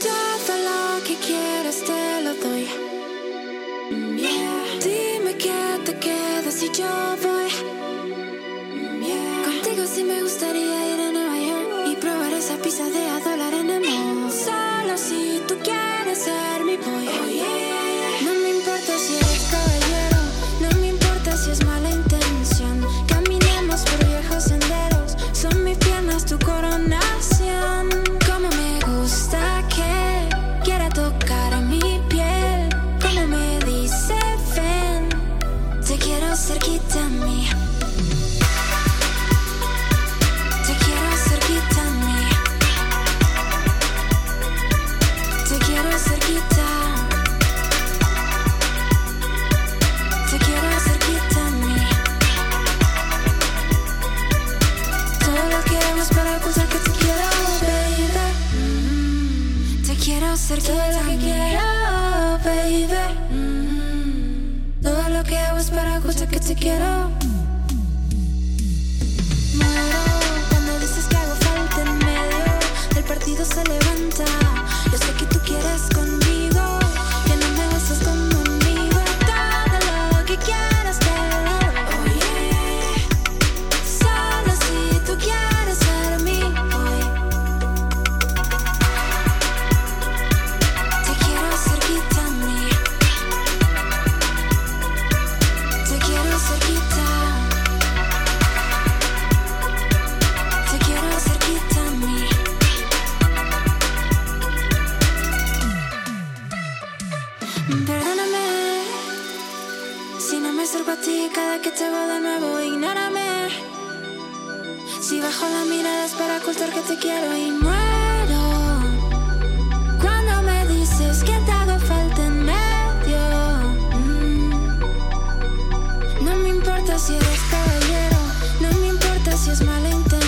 Todo lo que quieras te lo doy. Dime que te quedas y yo voy. Contigo sí me gustaría ir en el baño y probar esa pisa de adolar en. Solo si tú quieres ser mi pollo. Oh, no me importa si eres caballero. No me importa si es mala intención. Caminemos por viejos senderos. Son mis piernas tu corona. Quiera tocar mi piel, como me dice ven, te quiero cerquita a mí. Quiero cerquita a mí. quiero, baby. Mm, Todo lo que hago es para ocultar que te quiero. Perdóname si no me acerco a ti cada que te veo de nuevo. Ignórame si bajo la mirada es para ocultar que te quiero y muero. Cuando me dices que te hago falta en medio, mm. no me importa si eres caballero, no me importa si es malentendido.